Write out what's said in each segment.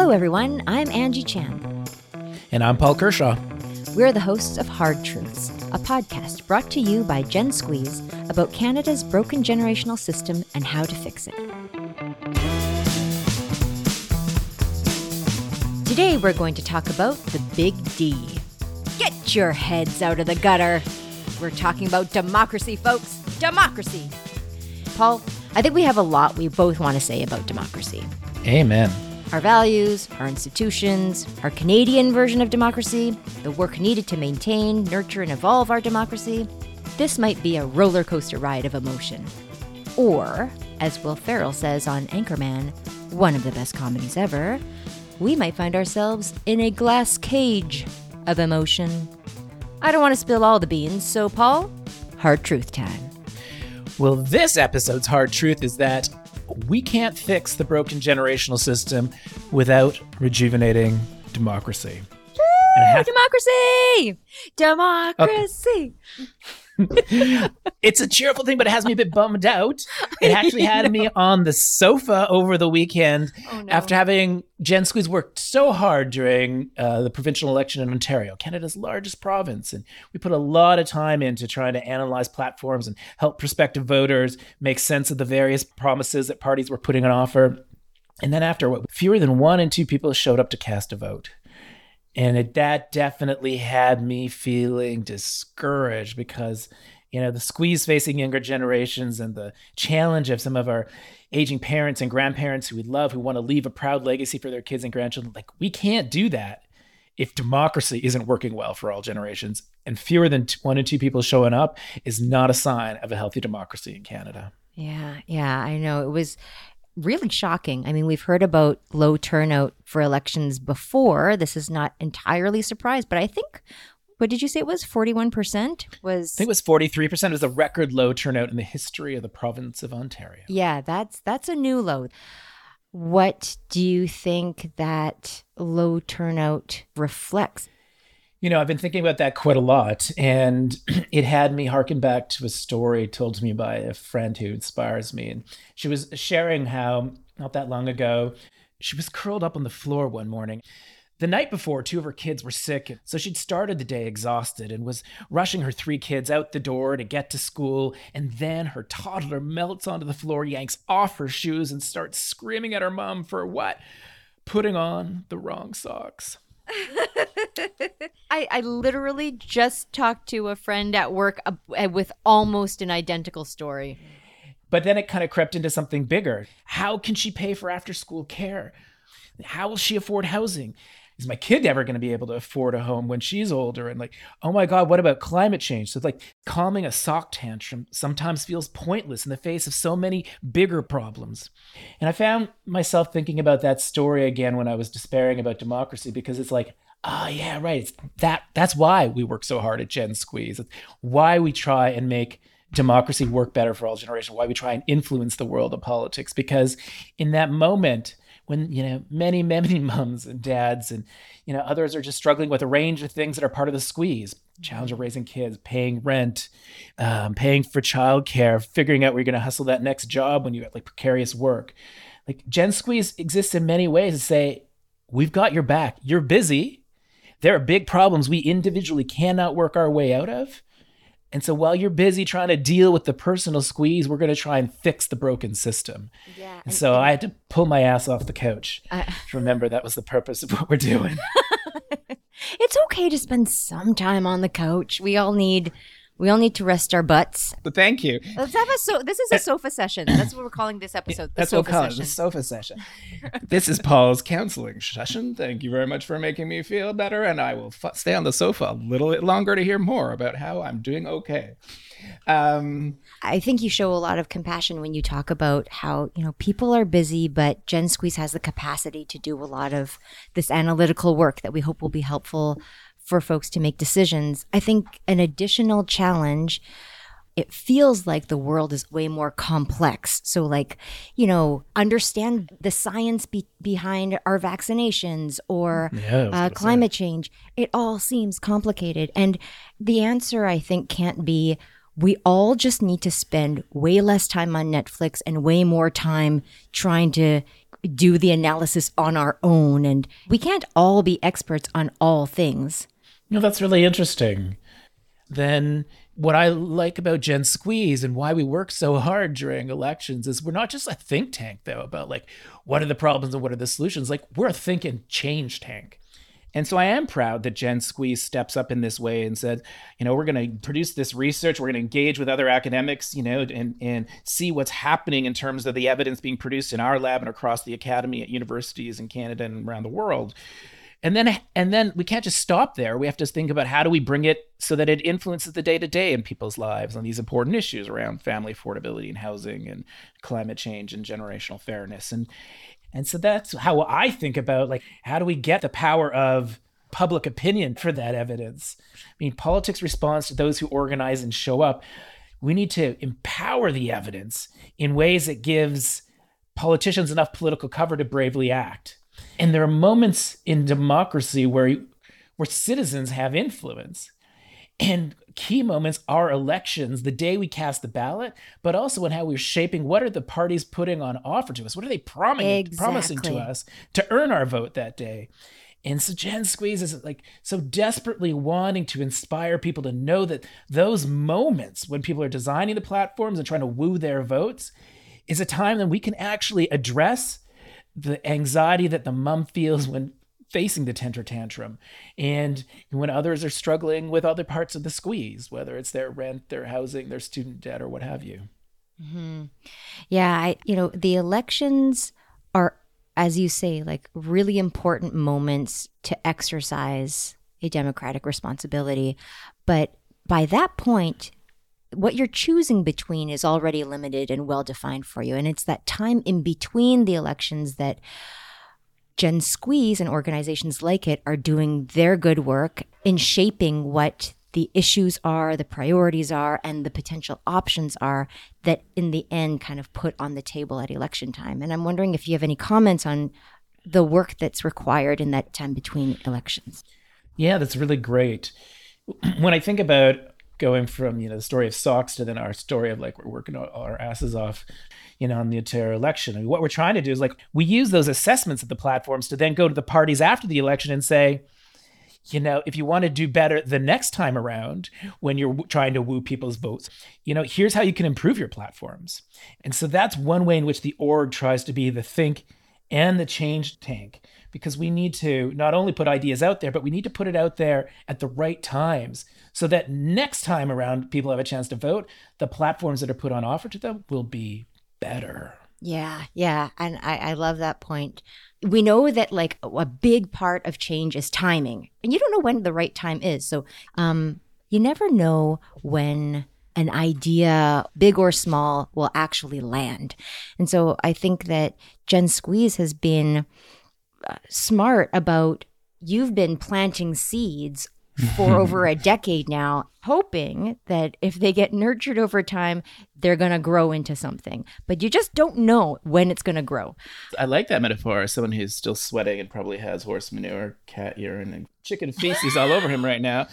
Hello, everyone. I'm Angie Chan. And I'm Paul Kershaw. We're the hosts of Hard Truths, a podcast brought to you by Gen Squeeze about Canada's broken generational system and how to fix it. Today, we're going to talk about the Big D. Get your heads out of the gutter. We're talking about democracy, folks. Democracy. Paul, I think we have a lot we both want to say about democracy. Amen. Our values, our institutions, our Canadian version of democracy, the work needed to maintain, nurture, and evolve our democracy. This might be a roller coaster ride of emotion. Or, as Will Ferrell says on Anchorman, one of the best comedies ever, we might find ourselves in a glass cage of emotion. I don't want to spill all the beans, so Paul, hard truth time. Well, this episode's hard truth is that we can't fix the broken generational system without rejuvenating democracy. Woo, democracy! Democracy! Okay. it's a cheerful thing, but it has me a bit bummed out. It actually had me on the sofa over the weekend oh, no. after having Gen Squeeze worked so hard during uh, the provincial election in Ontario, Canada's largest province. And we put a lot of time into trying to analyze platforms and help prospective voters make sense of the various promises that parties were putting on offer. And then after what fewer than one in two people showed up to cast a vote and it, that definitely had me feeling discouraged because you know the squeeze facing younger generations and the challenge of some of our aging parents and grandparents who we love who want to leave a proud legacy for their kids and grandchildren like we can't do that if democracy isn't working well for all generations. And fewer than one in two people showing up is not a sign of a healthy democracy in canada. Yeah yeah i know. It was really shocking. I mean, we've heard about low turnout for elections before. This is not entirely surprised, but I think what did you say it was 41% was I think it was 43% it was a record low turnout in the history of the province of Ontario. Yeah, that's that's a new low. What do you think that low turnout reflects? You know, I've been thinking about that quite a lot, and it had me harken back to a story told to me by a friend who inspires me. And she was sharing how, not that long ago, she was curled up on the floor one morning. The night before, two of her kids were sick, so she'd started the day exhausted and was rushing her three kids out the door to get to school. And then her toddler melts onto the floor, yanks off her shoes, and starts screaming at her mom for what? Putting on the wrong socks. I, I literally just talked to a friend at work uh, with almost an identical story. But then it kind of crept into something bigger. How can she pay for after school care? How will she afford housing? Is my kid ever going to be able to afford a home when she's older? And like, oh my God, what about climate change? So it's like calming a sock tantrum sometimes feels pointless in the face of so many bigger problems. And I found myself thinking about that story again when I was despairing about democracy because it's like, oh yeah, right. It's that that's why we work so hard at Gen Squeeze. It's why we try and make democracy work better for all generations, why we try and influence the world of politics. Because in that moment, when you know many many moms and dads and you know others are just struggling with a range of things that are part of the squeeze. Challenge of raising kids paying rent um, paying for childcare figuring out where you're going to hustle that next job when you have like precarious work. Like gen squeeze exists in many ways to say we've got your back. You're busy. There are big problems we individually cannot work our way out of and so while you're busy trying to deal with the personal squeeze, we're going to try and fix the broken system. Yeah. And, and so and, I had to pull my ass off the couch to remember that was the purpose of what we're doing. it's okay to spend some time on the couch. We all need we all need to rest our butts. But thank you. Let's have a so. This is a sofa session. That's what we're calling this episode. That's what we're calling it. The sofa session. this is Paul's counseling session. Thank you very much for making me feel better, and I will f- stay on the sofa a little bit longer to hear more about how I'm doing okay. Um, I think you show a lot of compassion when you talk about how you know people are busy, but Gen Squeeze has the capacity to do a lot of this analytical work that we hope will be helpful for folks to make decisions. I think an additional challenge it feels like the world is way more complex. So, like, you know, understand the science be- behind our vaccinations or yeah, uh, climate say. change. It all seems complicated. And the answer, I think, can't be we all just need to spend way less time on Netflix and way more time trying to do the analysis on our own. And we can't all be experts on all things. Know, that's really interesting. Then what I like about Gen Squeeze and why we work so hard during elections is we're not just a think tank though about like what are the problems and what are the solutions. Like we're a think and change tank. And so I am proud that Gen Squeeze steps up in this way and said, you know, we're going to produce this research, we're going to engage with other academics, you know, and and see what's happening in terms of the evidence being produced in our lab and across the academy at universities in Canada and around the world and then and then we can't just stop there. We have to think about how do we bring it so that it influences the day to day in people's lives on these important issues around family affordability and housing and climate change and generational fairness. And and so that's how i think about like how do we get the power of public opinion for that evidence? I mean politics responds to those who organize and show up. We need to empower the evidence in ways that gives politicians enough political cover to bravely act and there are moments in democracy where where citizens have influence. And key moments are elections, the day we cast the ballot, but also in how we're shaping what are the parties putting on offer to us? What are they promising, exactly. promising to us to earn our vote that day? And so Gen Squeeze is like so desperately wanting to inspire people to know that those moments when people are designing the platforms and trying to woo their votes is a time that we can actually address the anxiety that the mom feels when facing the tenter tantrum and when others are struggling with other parts of the squeeze whether it's their rent their housing their student debt or what have you mm-hmm. yeah I, you know the elections are as you say like really important moments to exercise a democratic responsibility but by that point what you're choosing between is already limited and well defined for you. And it's that time in between the elections that Gen Squeeze and organizations like it are doing their good work in shaping what the issues are, the priorities are, and the potential options are that in the end kind of put on the table at election time. And I'm wondering if you have any comments on the work that's required in that time between elections. Yeah, that's really great. When I think about going from you know the story of socks to then our story of like we're working our asses off you know on the Ontario election. I mean, what we're trying to do is like we use those assessments of the platforms to then go to the parties after the election and say, you know, if you want to do better the next time around when you're trying to woo people's votes, you know, here's how you can improve your platforms. And so that's one way in which the org tries to be the think and the change tank because we need to not only put ideas out there, but we need to put it out there at the right times so that next time around people have a chance to vote, the platforms that are put on offer to them will be better. Yeah, yeah. And I, I love that point. We know that like a big part of change is timing, and you don't know when the right time is. So um, you never know when an idea, big or small, will actually land. And so I think that Gen Squeeze has been smart about you've been planting seeds for over a decade now, hoping that if they get nurtured over time, they're going to grow into something. But you just don't know when it's going to grow. I like that metaphor. Someone who's still sweating and probably has horse manure, cat urine, and chicken feces all over him right now,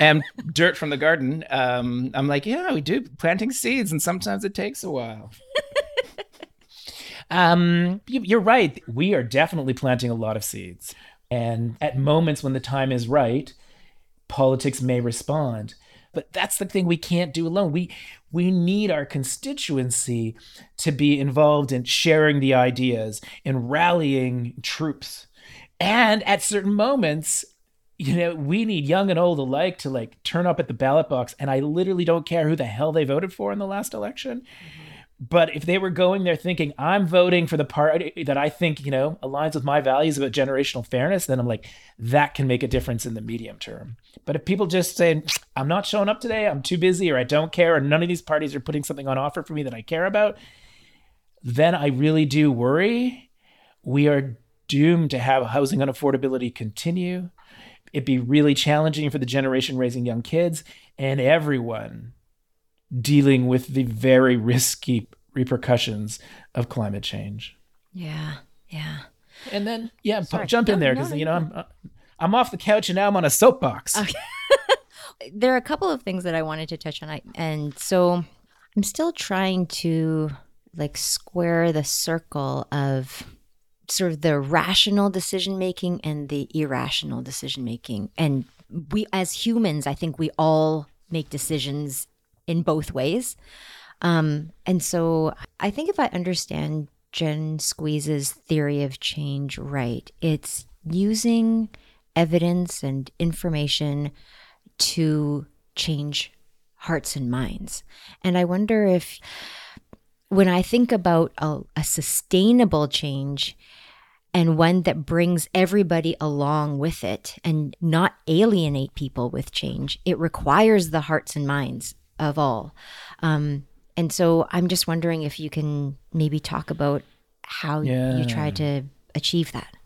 and dirt from the garden. Um, I'm like, yeah, we do planting seeds, and sometimes it takes a while. um, you're right. We are definitely planting a lot of seeds. And at moments when the time is right, politics may respond. But that's the thing we can't do alone. We we need our constituency to be involved in sharing the ideas and rallying troops. And at certain moments, you know, we need young and old alike to like turn up at the ballot box. And I literally don't care who the hell they voted for in the last election. Mm-hmm but if they were going there thinking, I'm voting for the party that I think, you know, aligns with my values about generational fairness, then I'm like, that can make a difference in the medium term. But if people just say, I'm not showing up today, I'm too busy, or I don't care, or none of these parties are putting something on offer for me that I care about, then I really do worry we are doomed to have housing unaffordability continue. It'd be really challenging for the generation raising young kids and everyone dealing with the very risky repercussions of climate change. Yeah, yeah. And then, yeah, Sorry. jump in there because no, no, you know I'm uh, I'm off the couch and now I'm on a soapbox. Okay. there are a couple of things that I wanted to touch on, and so I'm still trying to like square the circle of sort of the rational decision making and the irrational decision making. And we, as humans, I think we all make decisions in both ways. Um, and so I think if I understand Gen Squeeze's theory of change right, it's using evidence and information to change hearts and minds. And I wonder if, when I think about a, a sustainable change, and one that brings everybody along with it and not alienate people with change. It requires the hearts and minds of all. Um, and so I'm just wondering if you can maybe talk about how yeah. you try to achieve that.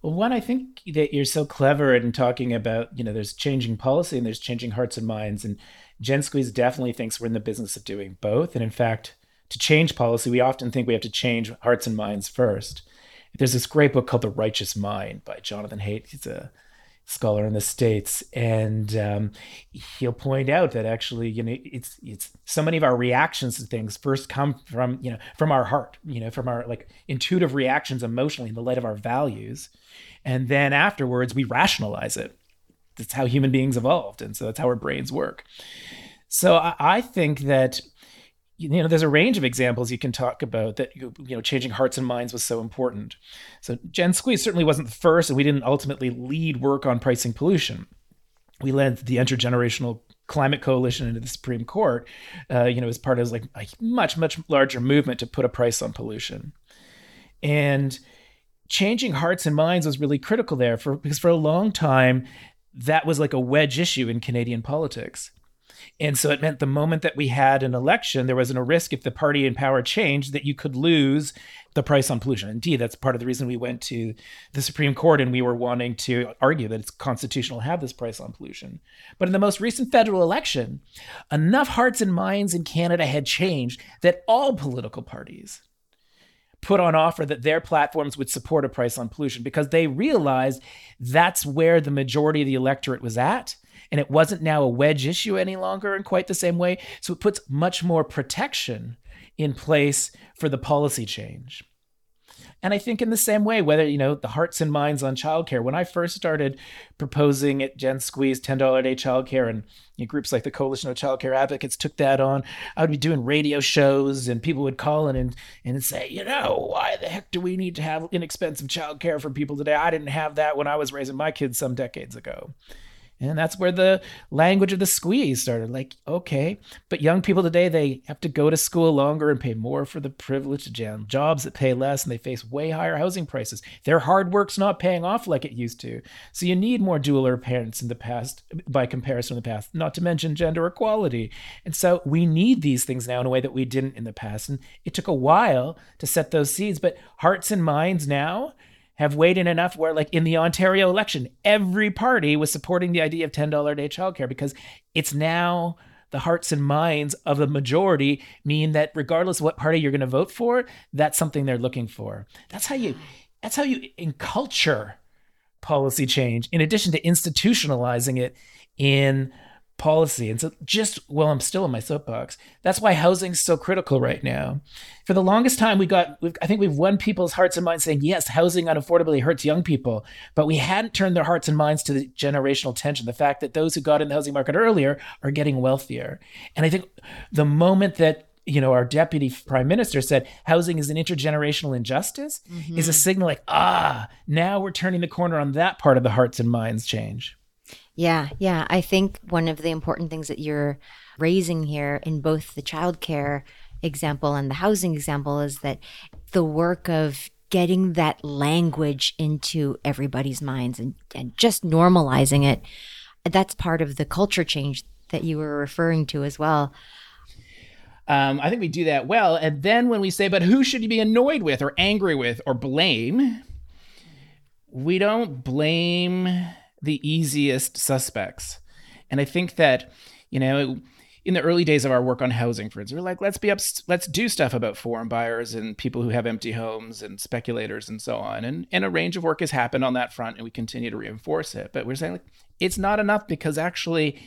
Well, one, I think that you're so clever in talking about, you know, there's changing policy and there's changing hearts and minds. And Gen Squeeze definitely thinks we're in the business of doing both. And in fact, to change policy, we often think we have to change hearts and minds first. There's this great book called The Righteous Mind by Jonathan Haidt. He's a scholar in the states, and um, he'll point out that actually, you know, it's it's so many of our reactions to things first come from you know from our heart, you know, from our like intuitive reactions emotionally in the light of our values, and then afterwards we rationalize it. That's how human beings evolved, and so that's how our brains work. So I, I think that you know there's a range of examples you can talk about that you know changing hearts and minds was so important. So gen squeeze certainly wasn't the first and we didn't ultimately lead work on pricing pollution. We led the intergenerational climate coalition into the supreme court uh, you know as part of like a much much larger movement to put a price on pollution. And changing hearts and minds was really critical there for because for a long time that was like a wedge issue in canadian politics and so it meant the moment that we had an election, there was a risk if the party in power changed that you could lose the price on pollution. Indeed, that's part of the reason we went to the Supreme Court and we were wanting to argue that it's constitutional to have this price on pollution. But in the most recent federal election, enough hearts and minds in Canada had changed that all political parties put on offer that their platforms would support a price on pollution because they realized that's where the majority of the electorate was at and it wasn't now a wedge issue any longer in quite the same way. So it puts much more protection in place for the policy change. And I think in the same way, whether, you know, the hearts and minds on childcare, when I first started proposing at Gen Squeeze $10 a day childcare and you know, groups like the Coalition of Childcare Advocates took that on, I would be doing radio shows and people would call in and, and say, you know, why the heck do we need to have inexpensive childcare for people today? I didn't have that when I was raising my kids some decades ago. And that's where the language of the squeeze started. Like, okay, but young people today, they have to go to school longer and pay more for the privilege of jobs that pay less, and they face way higher housing prices. Their hard work's not paying off like it used to. So you need more dual parents in the past by comparison in the past, not to mention gender equality. And so we need these things now in a way that we didn't in the past. And it took a while to set those seeds, but hearts and minds now have weighed in enough where, like in the Ontario election, every party was supporting the idea of $10 a day childcare because it's now the hearts and minds of the majority mean that regardless of what party you're going to vote for, that's something they're looking for. That's how you that's how you culture policy change in addition to institutionalizing it in policy. And so, just while I'm still in my soapbox, that's why housing is so critical right now. For the longest time, we got, I think we've won people's hearts and minds saying, yes, housing unaffordably hurts young people, but we hadn't turned their hearts and minds to the generational tension, the fact that those who got in the housing market earlier are getting wealthier. And I think the moment that you know, our deputy prime minister said housing is an intergenerational injustice mm-hmm. is a signal like, ah, now we're turning the corner on that part of the hearts and minds change. Yeah, yeah. I think one of the important things that you're raising here in both the childcare example and the housing example is that the work of getting that language into everybody's minds and, and just normalizing it, that's part of the culture change that you were referring to as well. Um, I think we do that well. And then when we say, but who should you be annoyed with or angry with or blame? We don't blame the easiest suspects. And I think that, you know, in the early days of our work on housing, for instance, we're like, let's be up, let's do stuff about foreign buyers and people who have empty homes and speculators and so on. And, and a range of work has happened on that front, and we continue to reinforce it. But we're saying like, it's not enough because actually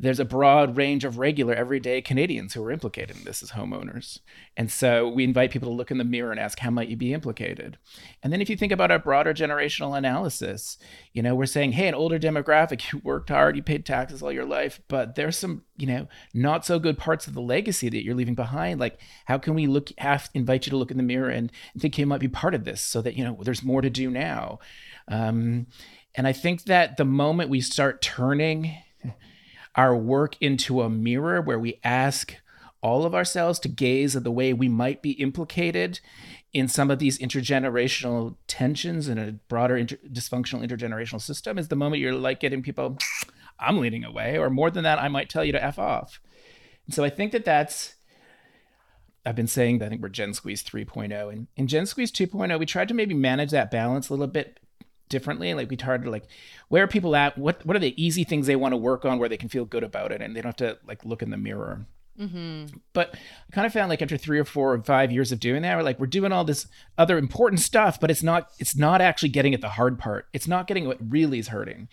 there's a broad range of regular everyday Canadians who are implicated in this as homeowners. And so we invite people to look in the mirror and ask, how might you be implicated? And then if you think about our broader generational analysis, you know, we're saying, hey, an older demographic, you worked hard, you paid taxes all your life, but there's some, you know, not so good parts of the legacy that you're leaving behind. Like, how can we look, have, invite you to look in the mirror and, and think you might be part of this so that, you know, there's more to do now. Um, and I think that the moment we start turning our work into a mirror where we ask all of ourselves to gaze at the way we might be implicated in some of these intergenerational tensions in a broader inter- dysfunctional intergenerational system is the moment you're like getting people i'm leaning away or more than that i might tell you to f off. And so i think that that's i've been saying that i think we're gen squeeze 3.0 and in gen squeeze 2.0 we tried to maybe manage that balance a little bit differently. Like we tried to like where are people at? What what are the easy things they want to work on where they can feel good about it and they don't have to like look in the mirror. Mm-hmm. But I kind of found like after three or four or five years of doing that, we're like we're doing all this other important stuff, but it's not it's not actually getting at the hard part. It's not getting what really is hurting.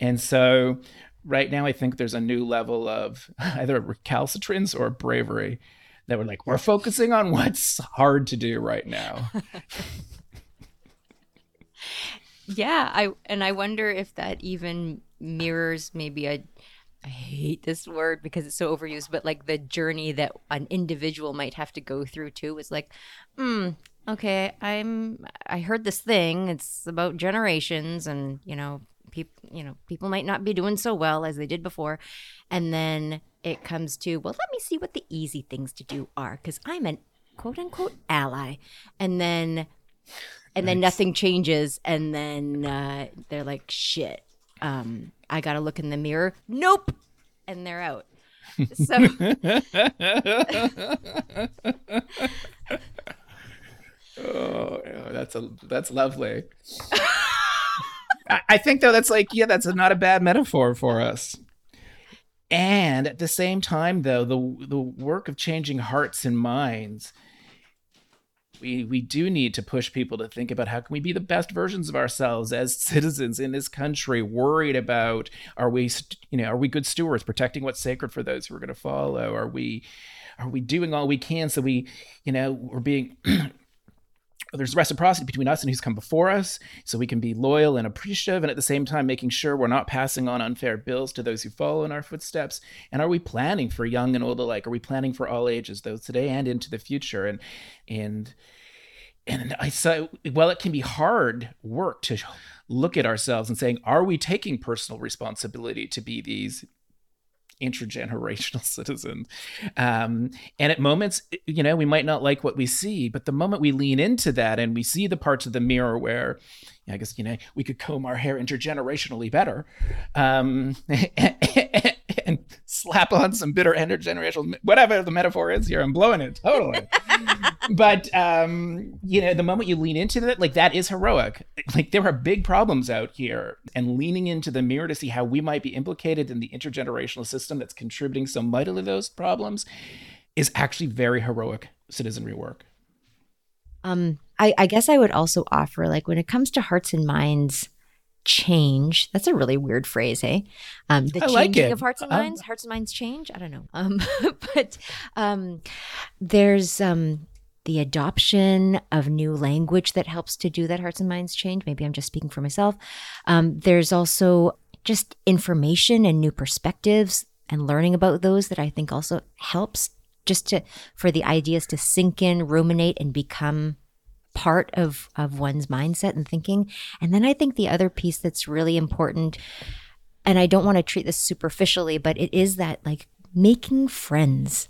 And so right now, I think there's a new level of either recalcitrance or bravery that we're like we're focusing on what's hard to do right now. Yeah, I and I wonder if that even mirrors maybe a I hate this word because it's so overused, but like the journey that an individual might have to go through too is like, hmm, okay, I'm I heard this thing. It's about generations and, you know, people you know, people might not be doing so well as they did before. And then it comes to, well, let me see what the easy things to do are because I'm an quote unquote ally. And then and then nothing changes. And then uh, they're like shit um, i gotta look in the mirror. Nope. And they're out. So oh that's a that's lovely. I, I think though that's like yeah that's not a bad metaphor for us. And at the same time though the the work of changing hearts and minds we we do need to push people to think about how can we be the best versions of ourselves as citizens in this country worried about are we you know are we good stewards protecting what's sacred for those who are going to follow? Are we are we doing all we can so we you know we're being there's reciprocity between us and who's come before us so we can be loyal and appreciative and at the same time making sure we're not passing on unfair bills to those who follow in our footsteps. And are we planning for young and old alike? Are we planning for all ages those today and into the future? And and and i saw well it can be hard work to look at ourselves and saying are we taking personal responsibility to be these intergenerational citizen. Um, and at moments, you know, we might not like what we see, but the moment we lean into that and we see the parts of the mirror where, I guess, you know, we could comb our hair intergenerationally better um, and, and slap on some bitter intergenerational, whatever the metaphor is here, I'm blowing it totally. but um, you know, the moment you lean into that, like that is heroic. Like there are big problems out here, and leaning into the mirror to see how we might be implicated in the intergenerational system that's contributing so mightily to those problems is actually very heroic citizenry work. Um, I, I guess I would also offer, like, when it comes to hearts and minds change. That's a really weird phrase, hey? Um, the I changing like of hearts and minds. Um, hearts and minds change. I don't know. Um, but um, there's um, the adoption of new language that helps to do that hearts and minds change. Maybe I'm just speaking for myself. Um, there's also just information and new perspectives and learning about those that I think also helps just to for the ideas to sink in, ruminate, and become part of of one's mindset and thinking. And then I think the other piece that's really important, and I don't want to treat this superficially, but it is that like making friends.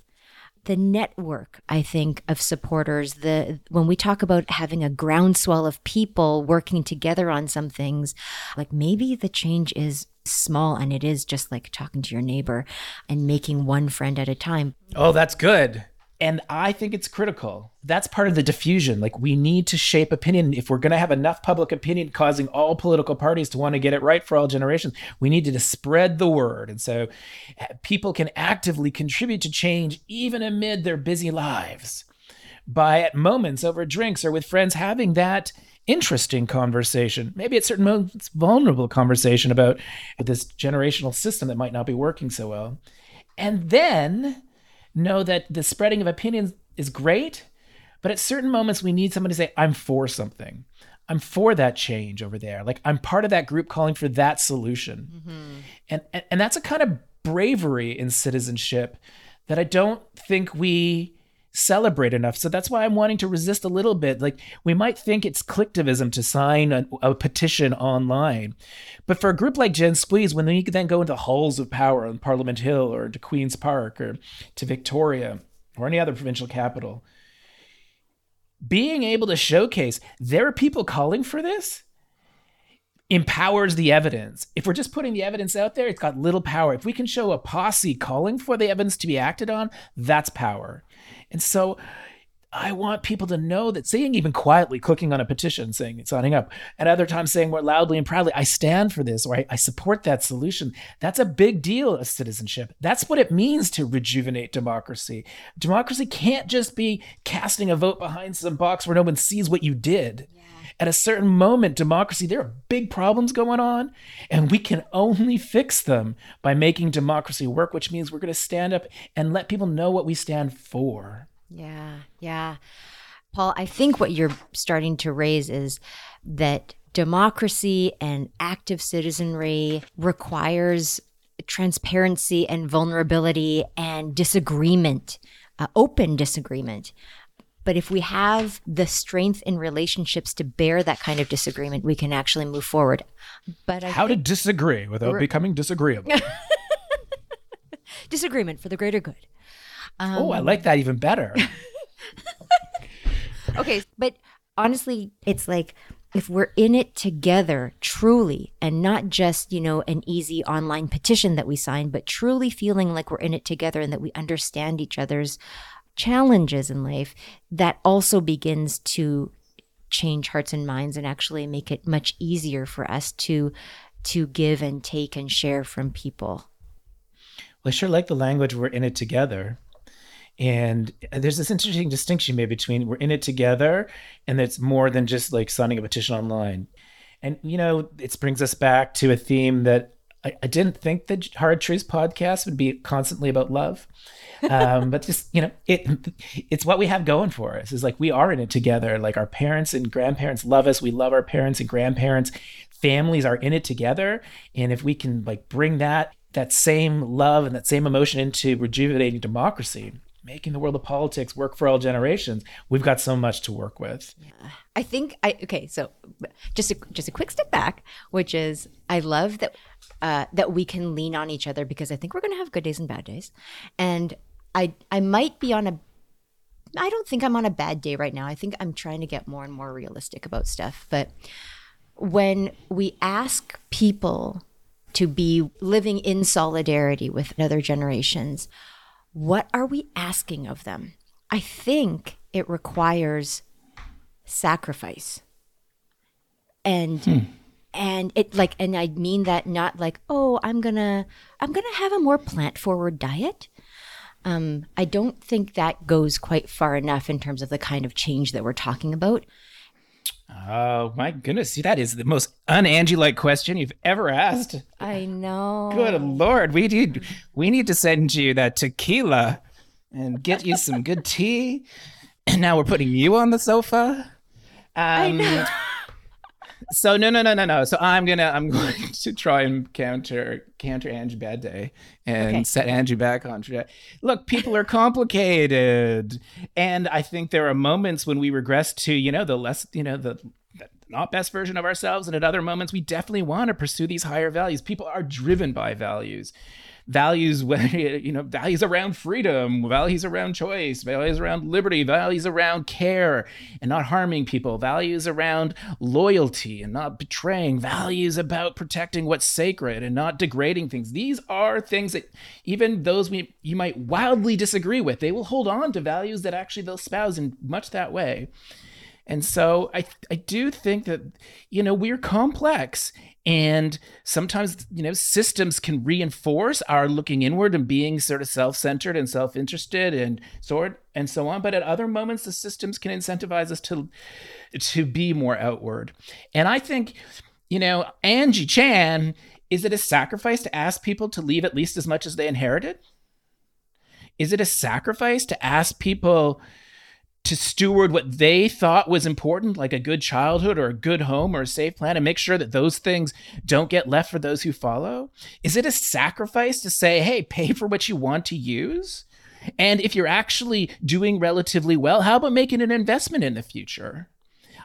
The network i think of supporters the when we talk about having a groundswell of people working together on some things like maybe the change is small and it is just like talking to your neighbor and making one friend at a time. Oh that's good and I think it's critical. That's part of the diffusion. Like, we need to shape opinion. If we're going to have enough public opinion causing all political parties to want to get it right for all generations, we need to spread the word. And so eh, people can actively contribute to change even amid their busy lives by at moments over drinks or with friends having that interesting conversation. Maybe at certain moments, vulnerable conversation about this generational system that might not be working so well. And then know that the spreading of opinions is great, but at certain moments, we need somebody to say, I'm for something. I'm for that change over there. Like I'm part of that group calling for that solution. Mm-hmm. And, and and that's a kind of bravery in citizenship that I don't think we celebrate enough. So that's why I'm wanting to resist a little bit. Like we might think it's collectivism to sign a, a, petition online, but for a group like Gen Squeeze, when they then go into halls of power on Parliament Hill or to Queens Park or to Victoria or any other provincial capital, being able to showcase there are people calling for this empowers the evidence. If we're just putting the evidence out there, it's got little power. If we can show a posse calling for the evidence to be acted on, that's power. And so I want people to know that saying even quietly, clicking on a petition, saying signing up, at other times saying more loudly and proudly, I stand for this or I, I support that solution. That's a big deal of citizenship. That's what it means to rejuvenate democracy. Democracy can't just be casting a vote behind some box where no one sees what you did. At a certain moment, democracy, there are big problems going on, and we can only fix them by making democracy work, which means we're going to stand up and let people know what we stand for. Yeah, yeah. Paul, I think what you're starting to raise is that democracy and active citizenry requires transparency and vulnerability and disagreement, uh, open disagreement. But if we have the strength in relationships to bear that kind of disagreement, we can actually move forward. But I how to disagree without becoming disagreeable? disagreement for the greater good. Um, oh, I like that even better. okay, but honestly, it's like if we're in it together truly and not just, you know, an easy online petition that we sign, but truly feeling like we're in it together and that we understand each other's challenges in life, that also begins to change hearts and minds and actually make it much easier for us to to give and take and share from people. Well, I sure like the language we're in it together. And there's this interesting distinction made between we're in it together and it's more than just like signing a petition online. And, you know, it brings us back to a theme that I, I didn't think the Hard Truths podcast would be constantly about love. Um, but just, you know, it it's what we have going for us is like we are in it together. Like our parents and grandparents love us. We love our parents and grandparents. Families are in it together. And if we can like bring that that same love and that same emotion into rejuvenating democracy, making the world of politics work for all generations, we've got so much to work with. Yeah. I think I okay, so just a, just a quick step back, which is I love that uh, that we can lean on each other because I think we're going to have good days and bad days, and I I might be on a I don't think I'm on a bad day right now. I think I'm trying to get more and more realistic about stuff, but when we ask people to be living in solidarity with other generations what are we asking of them? I think it requires sacrifice. And hmm. and it like and I mean that not like, oh, I'm going to I'm going to have a more plant forward diet. Um, I don't think that goes quite far enough in terms of the kind of change that we're talking about. Oh my goodness! See, that is the most un-Angie like question you've ever asked. I know. Good lord, we need we need to send you that tequila and get you some good tea. And now we're putting you on the sofa. Um, I know so no no no no no. So i'm gonna i'm going to try and counter counter angie bad day and okay. set angie back on track. Look people are complicated. And i think there are moments when we regress to you know the less you know the, the not best version of ourselves. And at other moments we definitely want to pursue these higher values. People are driven by values values you know values around freedom values around choice values around liberty values around care and not harming people values around loyalty and not betraying values about protecting what's sacred and not degrading things. These are things that even those we you might wildly disagree with. They will hold on to values that actually they'll espouse in much that way. And so I I do think that you know we're complex and sometimes you know systems can reinforce our looking inward and being sort of self-centered and self-interested and sort and so on but at other moments the systems can incentivize us to to be more outward. And I think you know Angie Chan is it a sacrifice to ask people to leave at least as much as they inherited? Is it a sacrifice to ask people to steward what they thought was important, like a good childhood or a good home or a safe plan, and make sure that those things don't get left for those who follow? Is it a sacrifice to say, hey, pay for what you want to use? And if you're actually doing relatively well, how about making an investment in the future?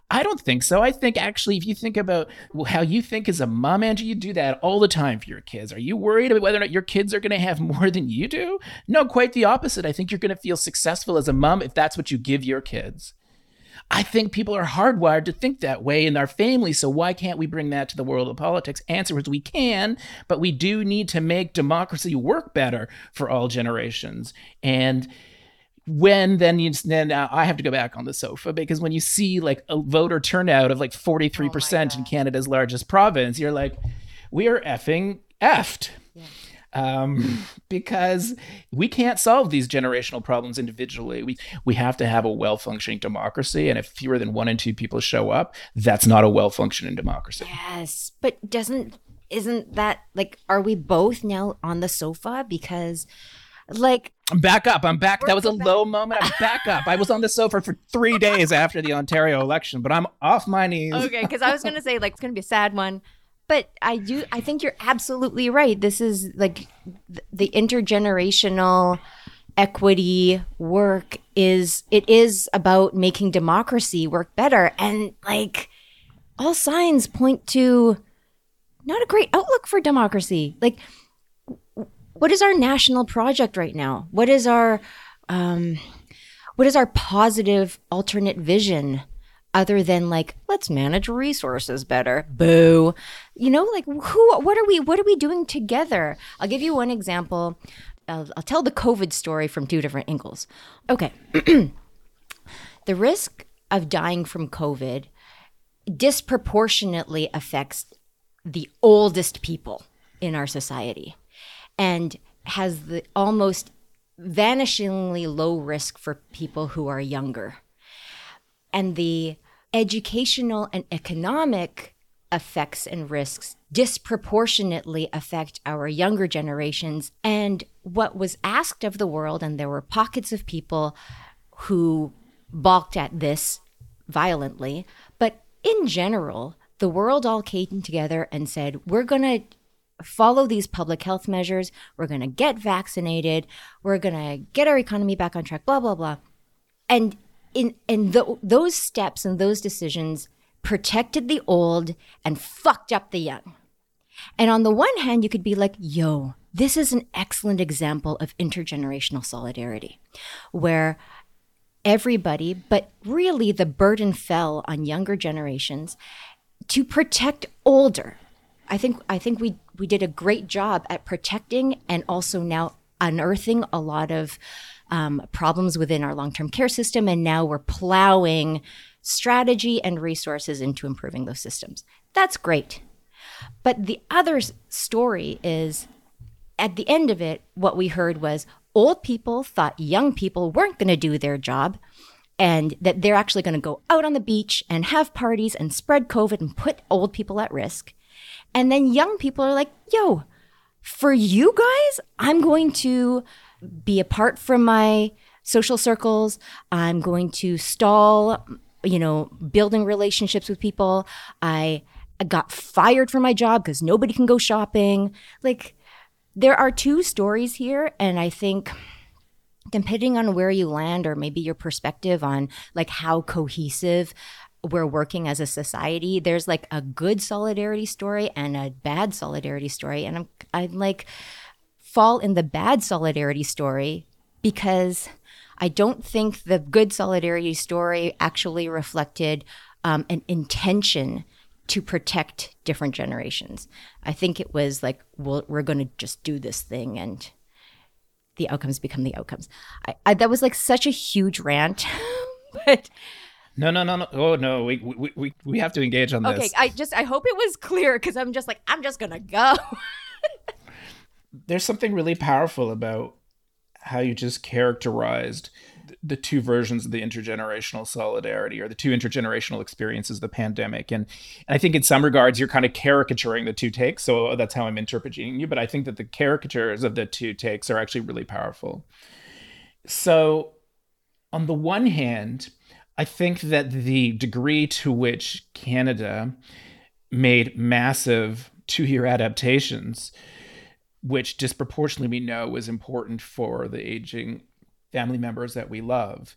I don't think so. I think actually, if you think about how you think as a mom, Angie, you do that all the time for your kids. Are you worried about whether or not your kids are going to have more than you do? No, quite the opposite. I think you're going to feel successful as a mom if that's what you give your kids. I think people are hardwired to think that way in our family. So why can't we bring that to the world of politics? Answer is we can, but we do need to make democracy work better for all generations. And when then you then uh, I have to go back on the sofa because when you see like a voter turnout of like 43% oh in Canada's largest province, you're like, we are effing effed. Yeah. Um, because we can't solve these generational problems individually. We we have to have a well functioning democracy, and if fewer than one in two people show up, that's not a well functioning democracy. Yes, but doesn't isn't that like are we both now on the sofa because like I'm back up. I'm back. That was a back. low moment. I'm back up. I was on the sofa for three days after the Ontario election, but I'm off my knees. Okay, because I was gonna say like it's gonna be a sad one, but I do. I think you're absolutely right. This is like the intergenerational equity work is it is about making democracy work better and like all signs point to not a great outlook for democracy like what is our national project right now? What is our um, what is our positive alternate vision other than like let's manage resources better? Boo. You know, like who what are we what are we doing together? I'll give you one example. I'll, I'll tell the COVID story from two different angles. Okay. the risk of dying from COVID disproportionately affects the oldest people in our society and has the almost vanishingly low risk for people who are younger. And the educational and economic effects and risks disproportionately affect our younger generations. And what was asked of the world, and there were pockets of people who balked at this violently, but in general, the world all came together and said, we're going to follow these public health measures. We're going to get vaccinated. We're going to get our economy back on track, blah, blah, blah. And in, in the, those steps and those decisions protected the old and fucked up the young. And on the one hand, you could be like, yo, this is an excellent example of intergenerational solidarity, where everybody, but really the burden fell on younger generations to protect older. I think I think we we did a great job at protecting and also now unearthing a lot of um, problems within our long term care system. And now we're plowing strategy and resources into improving those systems. That's great. But the other story is at the end of it, what we heard was old people thought young people weren't going to do their job and that they're actually going to go out on the beach and have parties and spread COVID and put old people at risk. And then young people are like, yo, for you guys, I'm going to be apart from my social circles. I'm going to stall, you know, building relationships with people. I, got fired from my job because nobody can go shopping. Like, there are two stories here. And I think depending on where you land or maybe your perspective on like how cohesive we're working as a society there's like a good solidarity story and a bad solidarity story. And i'm i like fall in the bad solidarity story because i don't think the good solidarity story actually reflected um, an intention to protect different generations. I think it was like well, we're going to just do this thing and the outcomes become the outcomes. I, I that was like such a huge rant but No, no, no, no. Oh no, we we we, we have to engage on this. Okay, I just I hope it was clear because I'm just like I'm just gonna go. There's something really powerful about how you just characterized the two versions of the intergenerational solidarity or the two intergenerational experiences of the pandemic and, and i think in some regards you're kind of caricaturing the two takes so that's how i'm interpreting you but i think that the caricatures of the two takes are actually really powerful so on the one hand i think that the degree to which canada made massive two-year adaptations which disproportionately we know was important for the aging family members that we love.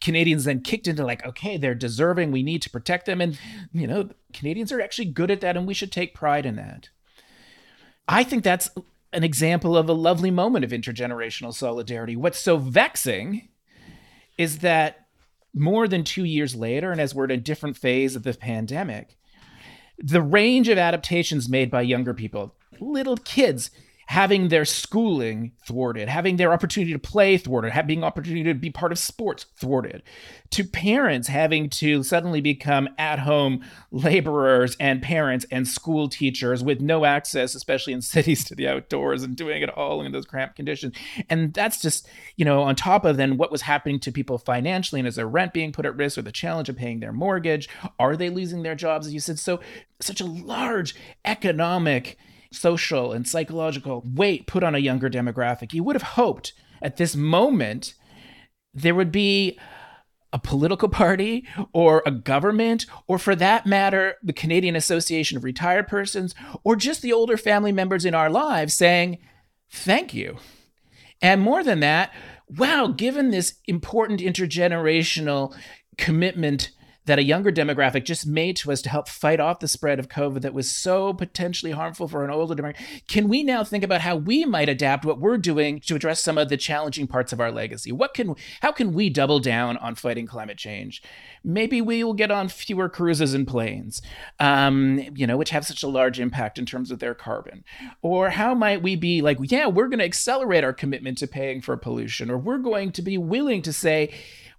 Canadians then kicked into like, okay, they're deserving. We need to protect them. And, you know, Canadians are actually good at that and we should take pride in that. I think that's an example of a lovely moment of intergenerational solidarity. What's so vexing is that more than two years later, and as we're in a different phase of the pandemic, the range of adaptations made by younger people, little kids, having their schooling thwarted, having their opportunity to play thwarted, having opportunity to be part of sports thwarted, to parents having to suddenly become at-home laborers and parents and school teachers with no access, especially in cities, to the outdoors and doing it all in those cramped conditions. And that's just, you know, on top of then what was happening to people financially and is their rent being put at risk or the challenge of paying their mortgage? Are they losing their jobs? As you said, so such a large economic social and psychological weight put on a younger demographic. You would have hoped at this moment there would be a political party or a government, or for that matter, the Canadian Association of Retired Persons, or just the older family members in our lives saying, Thank you. And more than that, wow, given this important intergenerational commitment that a younger demographic just made to us to help fight off the spread of COVID that was so potentially harmful for an older demographic. Can we now think about how we might adapt what we're doing to address some of the challenging parts of our legacy? What can how can we double down on fighting climate change? Maybe we will get on fewer cruises and planes, um, you know, which have such a large impact in terms of their carbon. Or how might we be like, yeah, we're going to accelerate our commitment to paying for pollution, or we're going to be willing to say,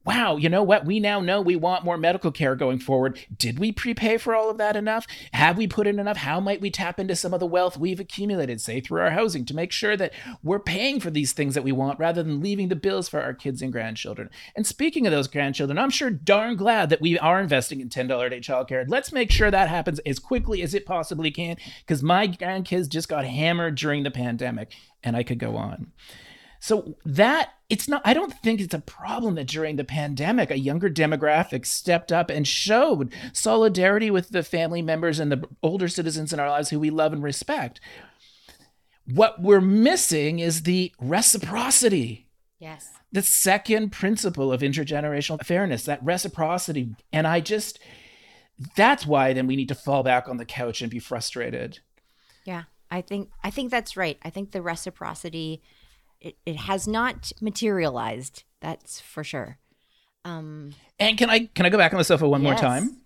wow, you know what? We now know we want more medical care going forward. Did we prepay for all of that enough? Have we put in enough? How might we tap into some of the wealth we've accumulated, say through our housing, to make sure that we're paying for these things that we want rather than leaving the bills for our kids and grandchildren? And speaking of those grandchildren, I'm sure darn glad that we are investing in $10 a day childcare. Let's make sure that happens as quickly as it possibly can because my grandkids just got hammered during the pandemic, and I could go on. So that it's not I don't think it's a problem that during the pandemic a younger demographic stepped up and showed solidarity with the family members and the older citizens in our lives who we love and respect. What we're missing is the reciprocity. Yes. The second principle of intergenerational fairness, that reciprocity. And I just that's why then we need to fall back on the couch and be frustrated. Yeah. I think I think that's right. I think the reciprocity it, it has not materialized. That's for sure. Um, and can I can I go back on the sofa one yes. more time?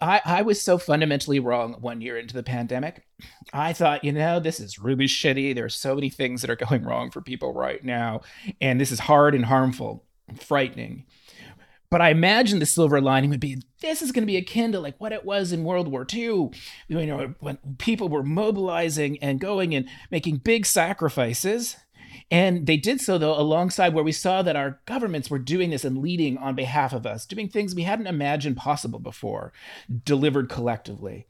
I, I was so fundamentally wrong one year into the pandemic. I thought, you know, this is really shitty. There are so many things that are going wrong for people right now. And this is hard and harmful, frightening. But I imagine the silver lining would be this is going to be akin to like what it was in World War II, you know, when people were mobilizing and going and making big sacrifices. And they did so, though, alongside where we saw that our governments were doing this and leading on behalf of us, doing things we hadn't imagined possible before, delivered collectively.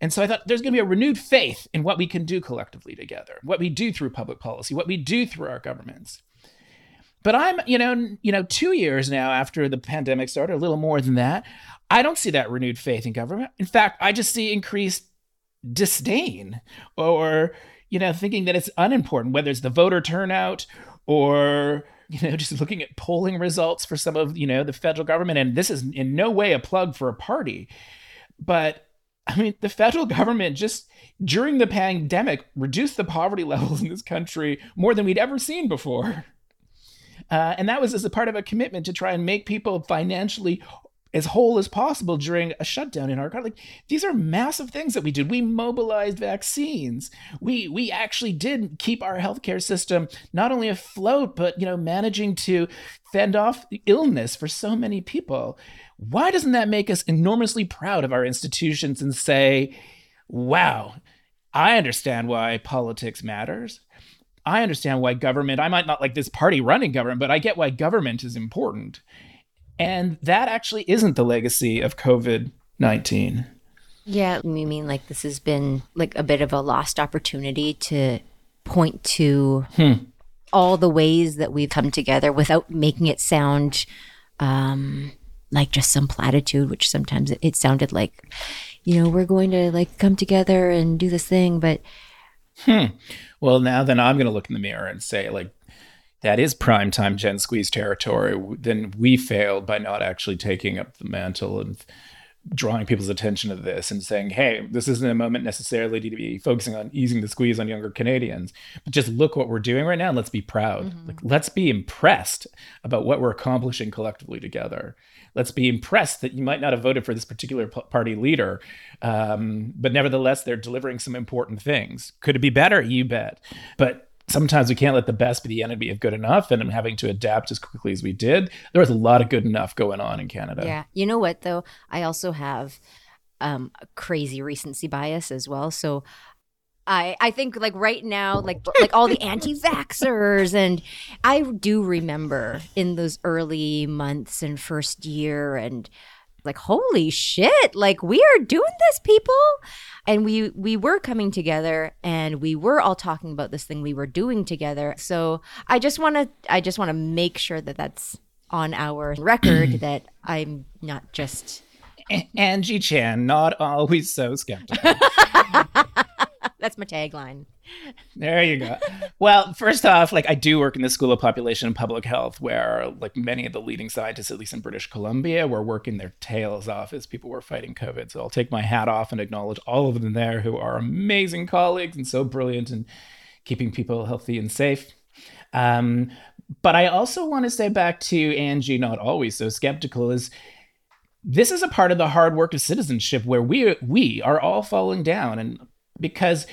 And so I thought there's going to be a renewed faith in what we can do collectively together, what we do through public policy, what we do through our governments. But I'm, you know, you know, two years now after the pandemic started, a little more than that. I don't see that renewed faith in government. In fact, I just see increased disdain or, you know, thinking that it's unimportant, whether it's the voter turnout or, you know, just looking at polling results for some of, you know, the federal government. And this is in no way a plug for a party. But I mean, the federal government just during the pandemic reduced the poverty levels in this country more than we'd ever seen before. Uh, and that was as a part of a commitment to try and make people financially as whole as possible during a shutdown in our country. Like these are massive things that we did. We mobilized vaccines. We we actually did keep our healthcare system not only afloat, but you know, managing to fend off illness for so many people. Why doesn't that make us enormously proud of our institutions and say, wow, I understand why politics matters. I understand why government, I might not like this party running government, but I get why government is important. And that actually isn't the legacy of COVID 19. Yeah, you mean like this has been like a bit of a lost opportunity to point to hmm. all the ways that we've come together without making it sound um, like just some platitude, which sometimes it, it sounded like, you know, we're going to like come together and do this thing, but. Hmm. Well, now then I'm going to look in the mirror and say, like, that is primetime Gen Squeeze territory. Then we failed by not actually taking up the mantle and drawing people's attention to this and saying, hey, this isn't a moment necessarily to be focusing on easing the squeeze on younger Canadians, but just look what we're doing right now and let's be proud. Mm-hmm. Like, let's be impressed about what we're accomplishing collectively together. Let's be impressed that you might not have voted for this particular p- party leader, um, but nevertheless, they're delivering some important things. Could it be better? You bet. But sometimes we can't let the best be the enemy of good enough and I'm having to adapt as quickly as we did. There was a lot of good enough going on in Canada. Yeah. You know what though? I also have um, a crazy recency bias as well. So I I think like right now, like like all the anti-vaxxers, and I do remember in those early months and first year, and like holy shit, like we are doing this, people. And we we were coming together and we were all talking about this thing we were doing together. So i just want to i just want to make sure that that's on our record that i'm not just angie chan not always so skeptical that's my tagline there you go. Well, first off, like I do work in the School of Population and Public Health, where like many of the leading scientists, at least in British Columbia, were working their tails off as people were fighting COVID. So I'll take my hat off and acknowledge all of them there who are amazing colleagues and so brilliant in keeping people healthy and safe. Um, but I also want to say back to Angie, not always so skeptical, is this is a part of the hard work of citizenship where we we are all falling down and because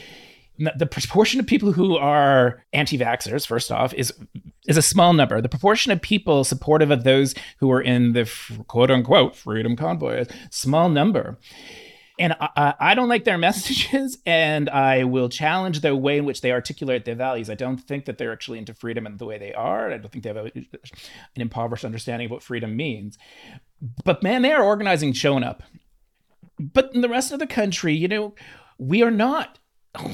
the proportion of people who are anti-vaxxers first off is is a small number. The proportion of people supportive of those who are in the quote unquote freedom convoy is small number. And I, I, don't like their messages and i will challenge the way in which they articulate their values. I don't think that they're actually into freedom in the way they are. I don't think they have a, an impoverished understanding of what freedom means. But man they are organizing showing up but in the rest of the country you know we are not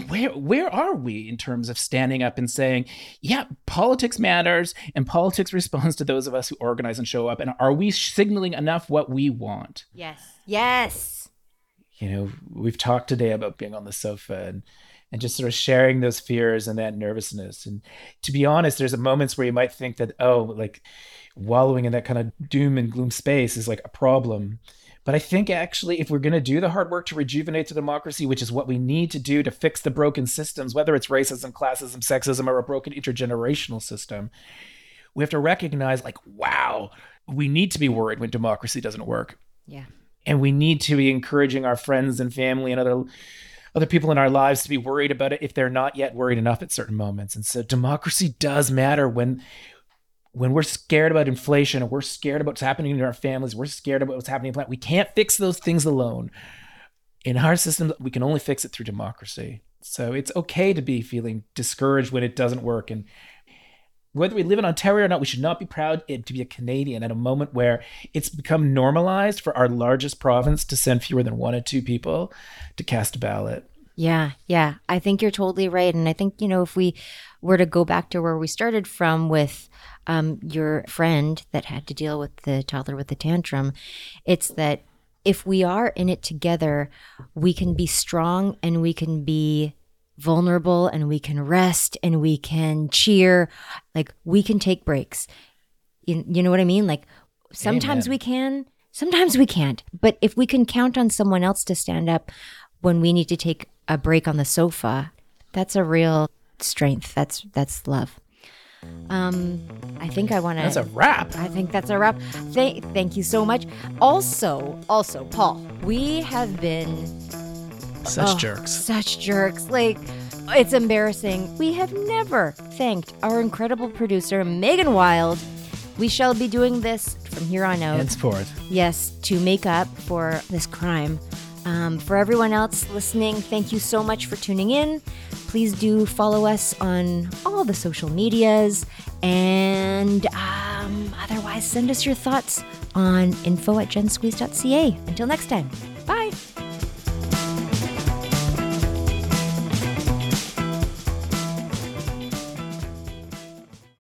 where where are we in terms of standing up and saying, yeah, politics matters and politics responds to those of us who organize and show up and are we signaling enough what we want? Yes. Yes. You know, we've talked today about being on the sofa and and just sort of sharing those fears and that nervousness. And to be honest, there's moments where you might think that, oh, like wallowing in that kind of doom and gloom space is like a problem. But I think actually, if we're going to do the hard work to rejuvenate the democracy, which is what we need to do to fix the broken systems, whether it's racism, classism, sexism, or a broken intergenerational system, we have to recognize, like, wow, we need to be worried when democracy doesn't work. Yeah. And we need to be encouraging our friends and family and other other people in our lives to be worried about it if they're not yet worried enough at certain moments. And so democracy does matter when when we're scared about inflation and we're scared about what's happening in our families, we're scared about what's happening in planet, we can't fix those things alone. In our system, we can only fix it through democracy. So it's okay to be feeling discouraged when it doesn't work. And whether we live in Ontario or not, we should not be proud to be a Canadian at a moment where it's become normalized for our largest province to send fewer than one or two people to cast a ballot. Yeah, yeah. I think you're totally right. And I think, you know, if we were to go back to where we started from with um, your friend that had to deal with the toddler with the tantrum, it's that if we are in it together, we can be strong and we can be vulnerable and we can rest and we can cheer. Like we can take breaks. You, you know what I mean? Like sometimes Amen. we can, sometimes we can't. But if we can count on someone else to stand up when we need to take a break on the sofa, that's a real strength. That's that's love. Um, I think I want to. That's a wrap. I think that's a wrap. Thank, thank you so much. Also, also, Paul, we have been Such oh, jerks. Such jerks. Like, it's embarrassing. We have never thanked our incredible producer, Megan Wild. We shall be doing this from here on out. Henceforth. Yes, to make up for this crime. Um, for everyone else listening, thank you so much for tuning in. Please do follow us on all the social medias. And um, otherwise, send us your thoughts on info at gensqueeze.ca. Until next time.